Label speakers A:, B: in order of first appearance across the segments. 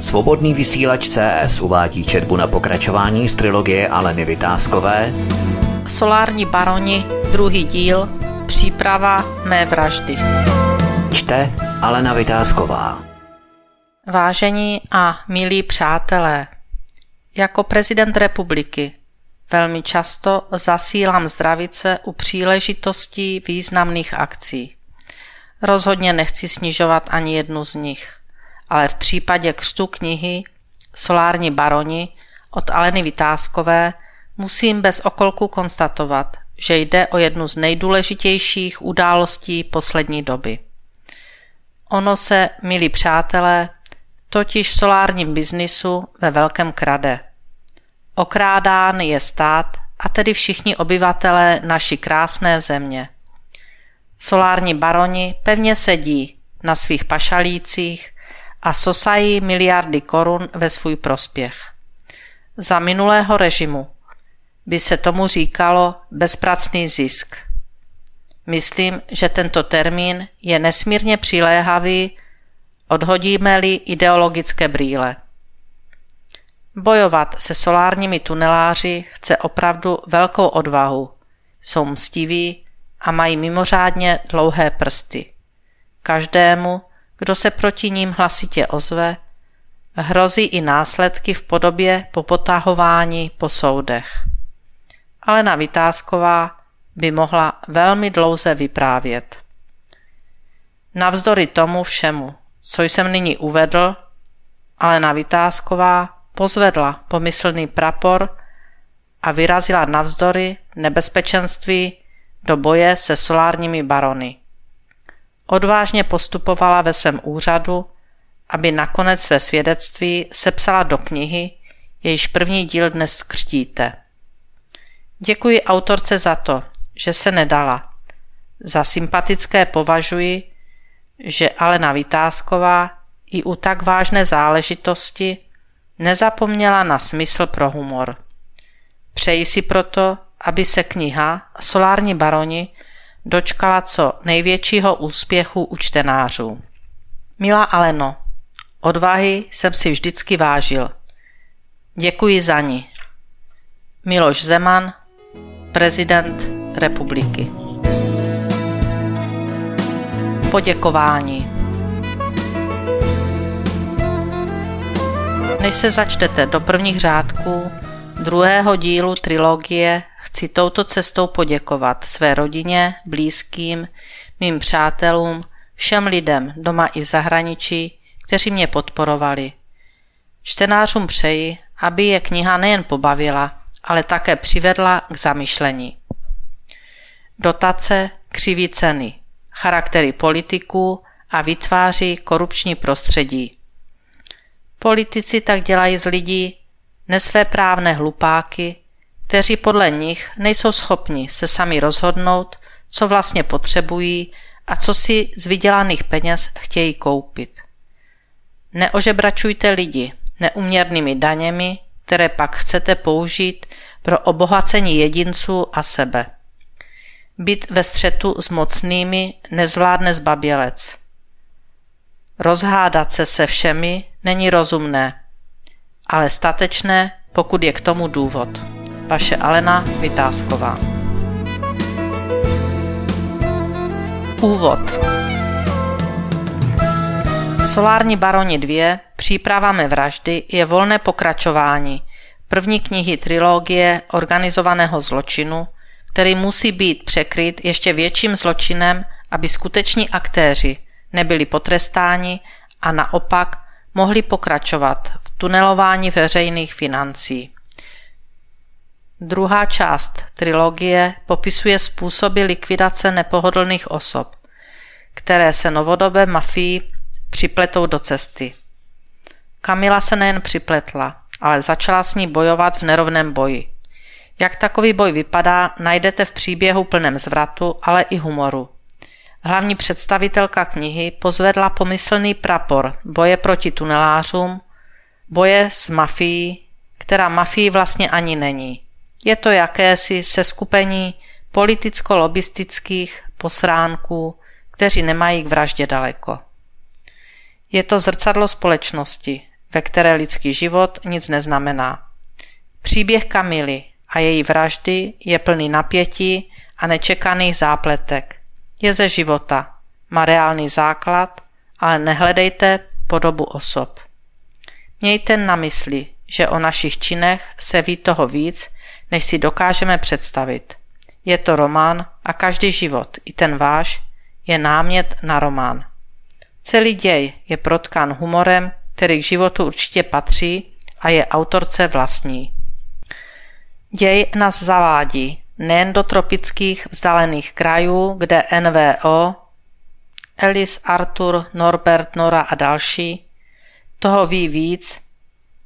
A: Svobodný vysílač CS uvádí četbu na pokračování z trilogie Aleny Vytázkové
B: Solární baroni, druhý díl, příprava mé vraždy.
A: Čte Alena Vytázková
B: Vážení a milí přátelé, jako prezident republiky velmi často zasílám zdravice u příležitostí významných akcí. Rozhodně nechci snižovat ani jednu z nich, ale v případě křtu knihy Solární baroni od Aleny Vytázkové musím bez okolku konstatovat, že jde o jednu z nejdůležitějších událostí poslední doby. Ono se, milí přátelé, totiž v solárním biznisu ve velkém krade. Okrádán je stát a tedy všichni obyvatelé naší krásné země. Solární baroni pevně sedí na svých pašalících a sosají miliardy korun ve svůj prospěch. Za minulého režimu by se tomu říkalo bezpracný zisk. Myslím, že tento termín je nesmírně přiléhavý, odhodíme-li ideologické brýle. Bojovat se solárními tuneláři chce opravdu velkou odvahu. Jsou mstiví a mají mimořádně dlouhé prsty. Každému, kdo se proti ním hlasitě ozve, hrozí i následky v podobě popotahování po soudech. Ale na Vytázková by mohla velmi dlouze vyprávět. Navzdory tomu všemu, co jsem nyní uvedl, ale na Vytázková pozvedla pomyslný prapor a vyrazila navzdory nebezpečenství do boje se solárními barony. Odvážně postupovala ve svém úřadu, aby nakonec své svědectví sepsala do knihy, jejíž první díl dnes křtíte. Děkuji autorce za to, že se nedala. Za sympatické považuji, že Alena Vytázková i u tak vážné záležitosti nezapomněla na smysl pro humor. Přeji si proto, aby se kniha Solární baroni dočkala co největšího úspěchu u čtenářů. Milá Aleno, odvahy jsem si vždycky vážil. Děkuji za ní. Miloš Zeman, prezident republiky. Poděkování. Než se začtete do prvních řádků druhého dílu trilogie, chci touto cestou poděkovat své rodině, blízkým, mým přátelům, všem lidem doma i v zahraničí, kteří mě podporovali. Čtenářům přeji, aby je kniha nejen pobavila, ale také přivedla k zamyšlení. Dotace křiví ceny, charaktery politiků a vytváří korupční prostředí. Politici tak dělají z lidí nesvéprávné hlupáky, kteří podle nich nejsou schopni se sami rozhodnout, co vlastně potřebují a co si z vydělaných peněz chtějí koupit. Neožebračujte lidi neuměrnými daněmi, které pak chcete použít pro obohacení jedinců a sebe. Být ve střetu s mocnými nezvládne zbabělec. Rozhádat se se všemi není rozumné, ale statečné, pokud je k tomu důvod. Vaše Alena Vytázková. Úvod Solární baroni 2, příprava mé vraždy je volné pokračování první knihy trilogie organizovaného zločinu, který musí být překryt ještě větším zločinem, aby skuteční aktéři nebyli potrestáni a naopak mohli pokračovat v tunelování veřejných financí. Druhá část trilogie popisuje způsoby likvidace nepohodlných osob, které se novodobé mafii připletou do cesty. Kamila se nejen připletla, ale začala s ní bojovat v nerovném boji. Jak takový boj vypadá, najdete v příběhu plném zvratu, ale i humoru. Hlavní představitelka knihy pozvedla pomyslný prapor boje proti tunelářům, boje s mafií, která mafii vlastně ani není. Je to jakési seskupení politicko-lobistických posránků, kteří nemají k vraždě daleko. Je to zrcadlo společnosti, ve které lidský život nic neznamená. Příběh Kamily a její vraždy je plný napětí a nečekaných zápletek. Je ze života, má reálný základ, ale nehledejte podobu osob. Mějte na mysli, že o našich činech se ví toho víc, než si dokážeme představit. Je to román a každý život, i ten váš, je námět na román. Celý děj je protkán humorem, který k životu určitě patří a je autorce vlastní. Děj nás zavádí nejen do tropických vzdálených krajů, kde NVO, Alice, Arthur, Norbert, Nora a další, toho ví víc,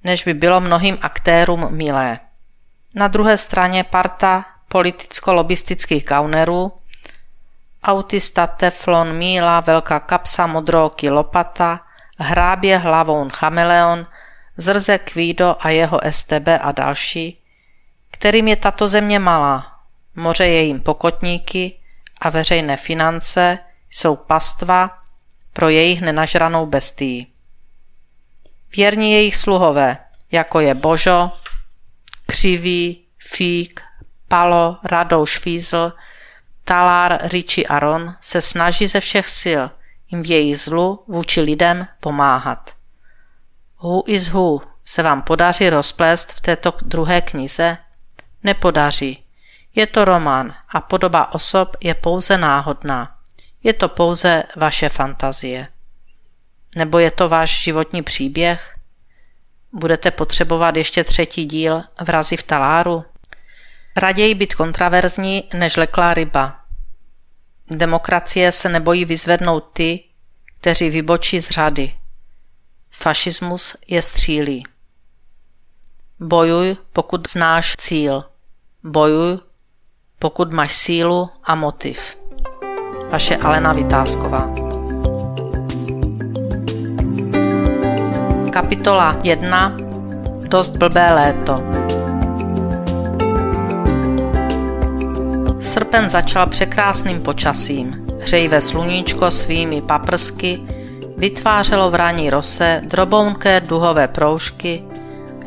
B: než by bylo mnohým aktérům milé. Na druhé straně parta politicko-lobistických gaunerů, autista teflon, míla, velká kapsa, modrooky lopata, hrábě hlavou chameleon, zrze Kvído a jeho STB a další, kterým je tato země malá, moře je jim pokotníky a veřejné finance jsou pastva pro jejich nenažranou bestii. Věrní jejich sluhové, jako je Božo, Křivý, Fík, Palo, Radouš Fízl, Talár, Riči a Ron se snaží ze všech sil jim v jejich zlu vůči lidem pomáhat. Who is who se vám podaří rozplést v této druhé knize? Nepodaří. Je to román a podoba osob je pouze náhodná. Je to pouze vaše fantazie. Nebo je to váš životní příběh? Budete potřebovat ještě třetí díl Vrazy v taláru? Raději být kontraverzní než leklá ryba. Demokracie se nebojí vyzvednout ty, kteří vybočí z řady. Fašismus je střílí. Bojuj, pokud znáš cíl. Bojuj, pokud máš sílu a motiv. Vaše Alena Vytázková. Kapitola 1. Dost blbé léto. Srpen začal překrásným počasím. Hřejivé sluníčko svými paprsky vytvářelo v raní rose drobounké duhové proužky,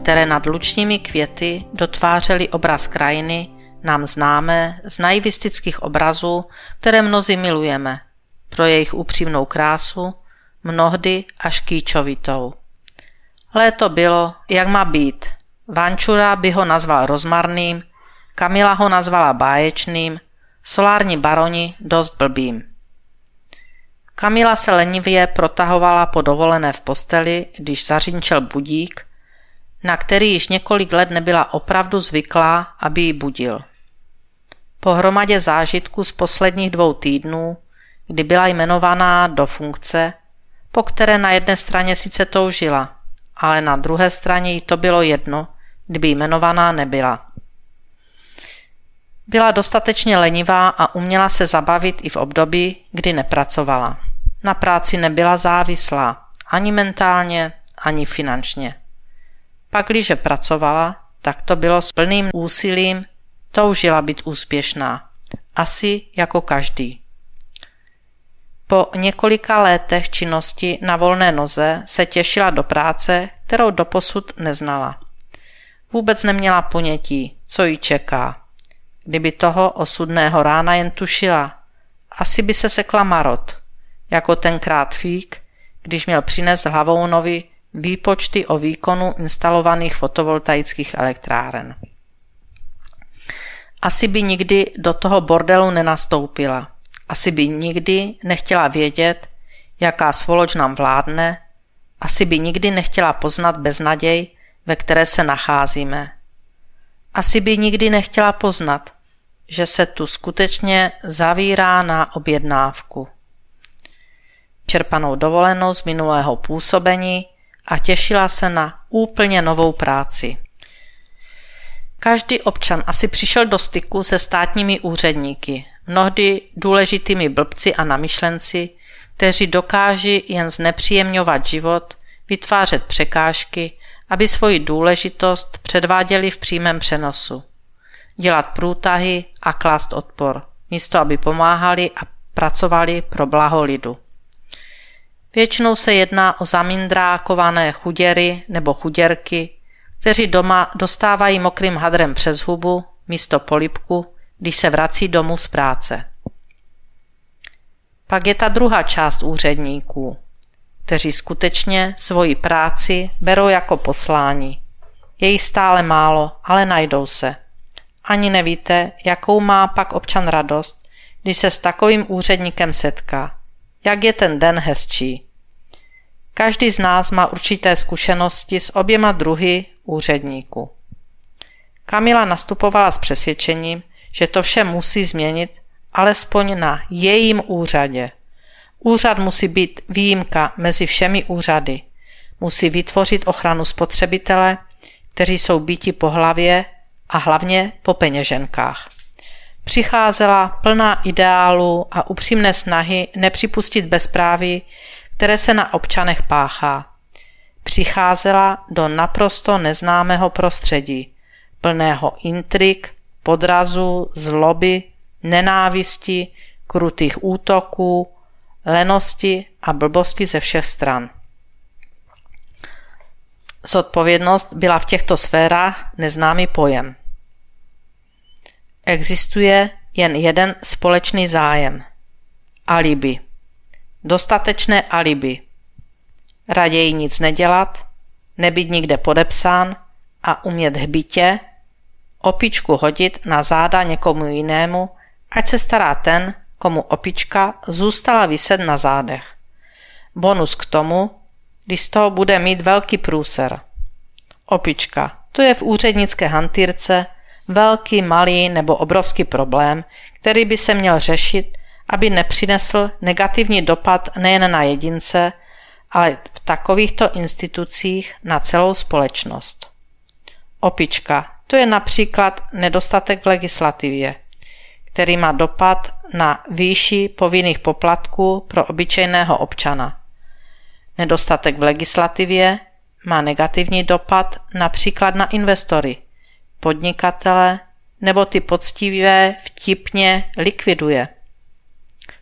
B: které nad lučními květy dotvářely obraz krajiny, nám známé z naivistických obrazů, které mnozí milujeme, pro jejich upřímnou krásu, mnohdy až kýčovitou. Léto bylo, jak má být. Vančura by ho nazval rozmarným, Kamila ho nazvala báječným, solární baroni dost blbým. Kamila se lenivě protahovala po dovolené v posteli, když zařinčel budík, na který již několik let nebyla opravdu zvyklá, aby ji budil. Po hromadě zážitků z posledních dvou týdnů, kdy byla jmenovaná do funkce, po které na jedné straně sice toužila, ale na druhé straně jí to bylo jedno, kdyby jmenovaná nebyla. Byla dostatečně lenivá a uměla se zabavit i v období, kdy nepracovala. Na práci nebyla závislá, ani mentálně, ani finančně. Pak, když pracovala, tak to bylo s plným úsilím, toužila být úspěšná. Asi jako každý. Po několika letech činnosti na volné noze se těšila do práce, kterou doposud neznala. Vůbec neměla ponětí, co ji čeká. Kdyby toho osudného rána jen tušila, asi by se sekla marot, jako tenkrát Fík, když měl přinést Hlavounovi výpočty o výkonu instalovaných fotovoltaických elektráren. Asi by nikdy do toho bordelu nenastoupila. Asi by nikdy nechtěla vědět, jaká svoloč nám vládne, asi by nikdy nechtěla poznat beznaděj, ve které se nacházíme. Asi by nikdy nechtěla poznat, že se tu skutečně zavírá na objednávku. Čerpanou dovolenou z minulého působení a těšila se na úplně novou práci. Každý občan asi přišel do styku se státními úředníky, mnohdy důležitými blbci a namyšlenci, kteří dokáží jen znepříjemňovat život, vytvářet překážky, aby svoji důležitost předváděli v přímém přenosu. Dělat průtahy a klást odpor, místo aby pomáhali a pracovali pro blaho lidu. Většinou se jedná o zamindrákované chuděry nebo chuděrky, kteří doma dostávají mokrým hadrem přes hubu místo polipku, když se vrací domů z práce. Pak je ta druhá část úředníků, kteří skutečně svoji práci berou jako poslání. Je jich stále málo, ale najdou se. Ani nevíte, jakou má pak občan radost, když se s takovým úředníkem setká. Jak je ten den hezčí. Každý z nás má určité zkušenosti s oběma druhy úředníků. Kamila nastupovala s přesvědčením, že to vše musí změnit, alespoň na jejím úřadě. Úřad musí být výjimka mezi všemi úřady. Musí vytvořit ochranu spotřebitele, kteří jsou býti po hlavě a hlavně po peněženkách. Přicházela plná ideálu a upřímné snahy nepřipustit bezpráví, které se na občanech páchá. Přicházela do naprosto neznámého prostředí, plného intrik, podrazu, zloby, nenávisti, krutých útoků, lenosti a blbosti ze všech stran. Zodpovědnost byla v těchto sférách neznámý pojem. Existuje jen jeden společný zájem. Alibi. Dostatečné alibi. Raději nic nedělat, nebýt nikde podepsán a umět hbitě, opičku hodit na záda někomu jinému, ať se stará ten, komu opička zůstala vyset na zádech. Bonus k tomu, když z toho bude mít velký průser. Opička, to je v úřednické hantýrce velký, malý nebo obrovský problém, který by se měl řešit, aby nepřinesl negativní dopad nejen na jedince, ale v takovýchto institucích na celou společnost. Opička, to je například nedostatek v legislativě, který má dopad na výši povinných poplatků pro obyčejného občana. Nedostatek v legislativě má negativní dopad například na investory, podnikatele nebo ty poctivé vtipně likviduje.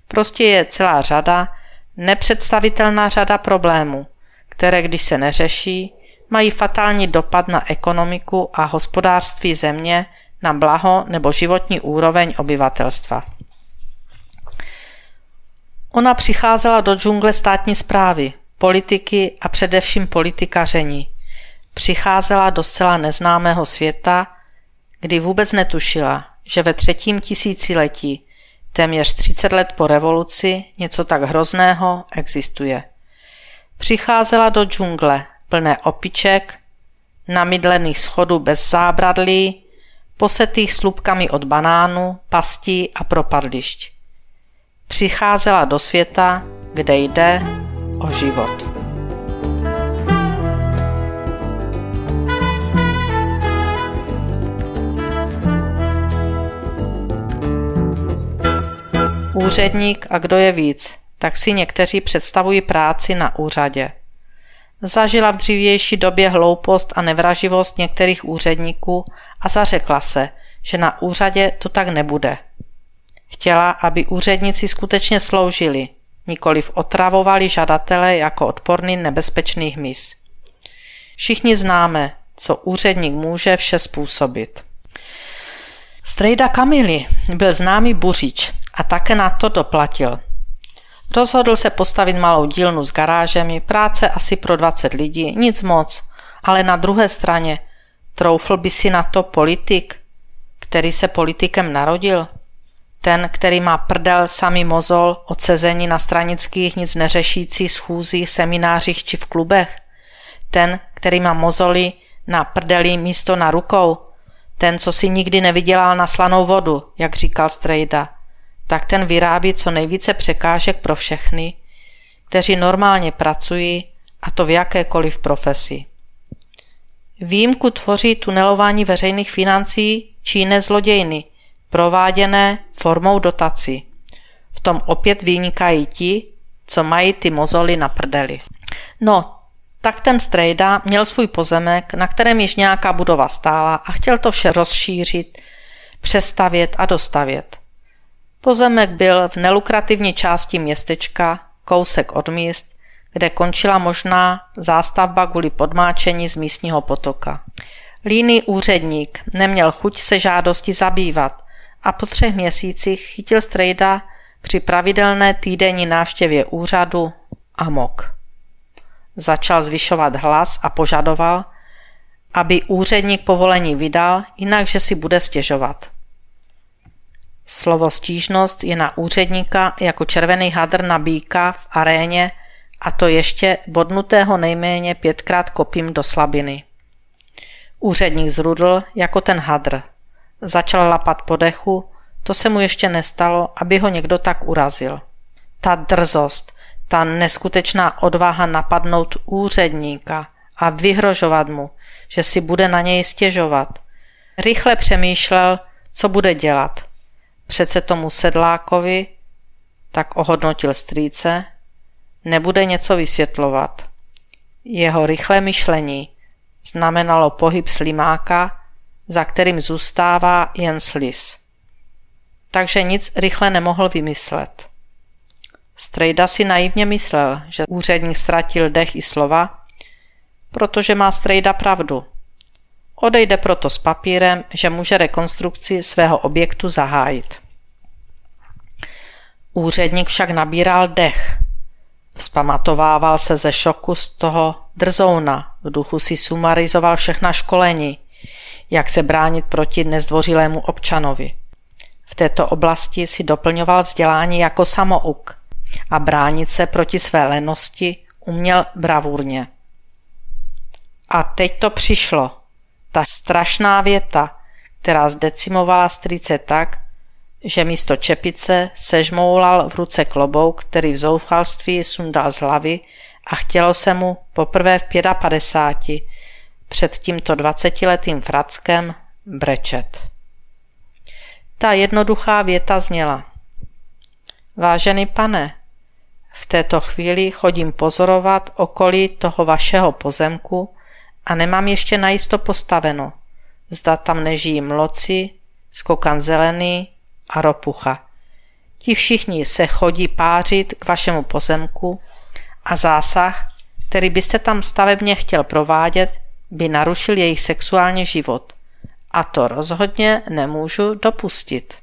B: Prostě je celá řada, nepředstavitelná řada problémů, které když se neřeší, mají fatální dopad na ekonomiku a hospodářství země, na blaho nebo životní úroveň obyvatelstva. Ona přicházela do džungle státní zprávy, politiky a především politikaření. Přicházela do zcela neznámého světa, kdy vůbec netušila, že ve třetím tisíciletí, téměř 30 let po revoluci, něco tak hrozného existuje. Přicházela do džungle, plné opiček, namydlených schodů bez zábradlí, posetých slupkami od banánu, pastí a propadlišť. Přicházela do světa, kde jde o život. Úředník a kdo je víc, tak si někteří představují práci na úřadě. Zažila v dřívější době hloupost a nevraživost některých úředníků a zařekla se, že na úřadě to tak nebude. Chtěla, aby úředníci skutečně sloužili, nikoliv otravovali žadatele jako odporný nebezpečný hmyz. Všichni známe, co úředník může vše způsobit. Strejda Kamily byl známý buřič a také na to doplatil. Rozhodl se postavit malou dílnu s garážemi, práce asi pro 20 lidí, nic moc, ale na druhé straně troufl by si na to politik, který se politikem narodil? Ten, který má prdel samý mozol od sezení na stranických nic neřešících schůzích, seminářích či v klubech? Ten, který má mozoly na prdeli místo na rukou? Ten, co si nikdy nevydělal na slanou vodu, jak říkal Strejda? Tak ten vyrábí co nejvíce překážek pro všechny, kteří normálně pracují, a to v jakékoliv profesi. Výjimku tvoří tunelování veřejných financí či jiné zlodějny, prováděné formou dotací. V tom opět vynikají ti, co mají ty mozoly na prdeli. No, tak ten strejda měl svůj pozemek, na kterém již nějaká budova stála a chtěl to vše rozšířit, přestavět a dostavět. Pozemek byl v nelukrativní části městečka, kousek od míst, kde končila možná zástavba kvůli podmáčení z místního potoka. Líný úředník neměl chuť se žádosti zabývat a po třech měsících chytil strejda při pravidelné týdenní návštěvě úřadu Amok. Začal zvyšovat hlas a požadoval, aby úředník povolení vydal, jinak že si bude stěžovat. Slovo stížnost je na úředníka jako červený hadr na býka v aréně a to ještě bodnutého nejméně pětkrát kopím do slabiny. Úředník zrudl jako ten hadr. Začal lapat po dechu, to se mu ještě nestalo, aby ho někdo tak urazil. Ta drzost, ta neskutečná odvaha napadnout úředníka a vyhrožovat mu, že si bude na něj stěžovat. Rychle přemýšlel, co bude dělat. Přece tomu sedlákovi, tak ohodnotil strýce, nebude něco vysvětlovat. Jeho rychlé myšlení znamenalo pohyb slimáka, za kterým zůstává jen slis. Takže nic rychle nemohl vymyslet. Strejda si naivně myslel, že úředník ztratil dech i slova, protože má Strejda pravdu. Odejde proto s papírem, že může rekonstrukci svého objektu zahájit. Úředník však nabíral dech. Vzpamatovával se ze šoku z toho drzouna, v duchu si sumarizoval všechna školení, jak se bránit proti nezdvořilému občanovi. V této oblasti si doplňoval vzdělání jako samouk a bránit se proti své lenosti uměl bravurně. A teď to přišlo. Ta strašná věta, která zdecimovala strýce tak, že místo čepice sežmoulal v ruce klobouk, který v zoufalství sundal z hlavy a chtělo se mu poprvé v 55 před tímto dvacetiletým frackem brečet. Ta jednoduchá věta zněla. Vážený pane, v této chvíli chodím pozorovat okolí toho vašeho pozemku a nemám ještě najisto postaveno, zda tam nežijí mloci, skokan zelený a ropucha. Ti všichni se chodí pářit k vašemu pozemku a zásah, který byste tam stavebně chtěl provádět, by narušil jejich sexuální život. A to rozhodně nemůžu dopustit.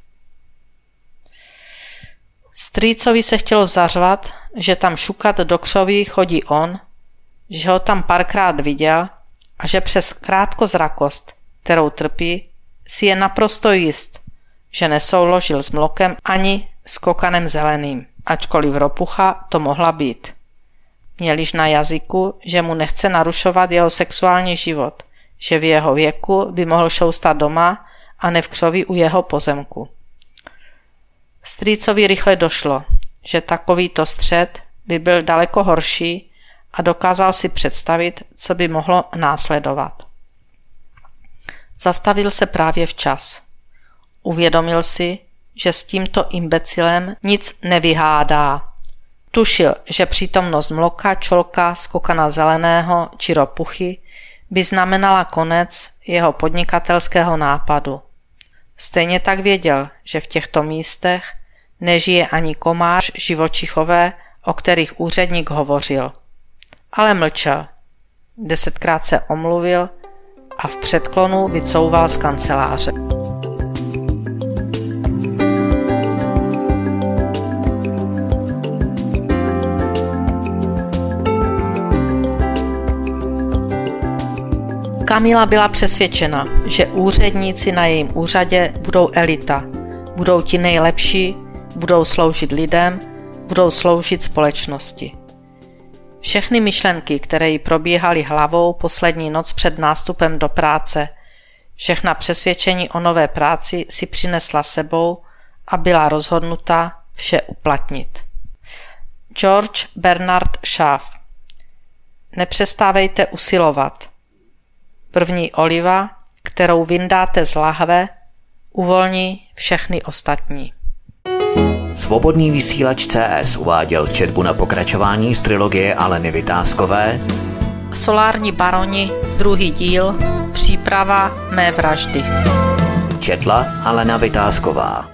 B: Strýcovi se chtělo zařvat, že tam šukat do křoví chodí on, že ho tam párkrát viděl a že přes krátkozrakost, kterou trpí, si je naprosto jist, že nesouložil s mlokem ani s kokanem zeleným, ačkoliv ropucha to mohla být. Měl již na jazyku, že mu nechce narušovat jeho sexuální život, že v jeho věku by mohl šoustat doma a ne v křoví u jeho pozemku. Strýcovi rychle došlo, že takovýto střed by byl daleko horší a dokázal si představit, co by mohlo následovat. Zastavil se právě včas. Uvědomil si, že s tímto imbecilem nic nevyhádá. Tušil, že přítomnost mloka, čolka, skokana zeleného či ropuchy by znamenala konec jeho podnikatelského nápadu. Stejně tak věděl, že v těchto místech nežije ani komář živočichové, o kterých úředník hovořil. Ale mlčel. Desetkrát se omluvil a v předklonu vycouval z kanceláře. Kamila byla přesvědčena, že úředníci na jejím úřadě budou elita, budou ti nejlepší, budou sloužit lidem, budou sloužit společnosti. Všechny myšlenky, které jí probíhaly hlavou poslední noc před nástupem do práce, všechna přesvědčení o nové práci si přinesla sebou a byla rozhodnuta vše uplatnit. George Bernard Shaw Nepřestávejte usilovat. První oliva, kterou vyndáte z lahve, uvolní všechny ostatní.
A: Svobodný vysílač CS uváděl četbu na pokračování z trilogie Aleny Vytázkové
B: Solární baroni, druhý díl, příprava mé vraždy.
A: Četla Alena Vytázková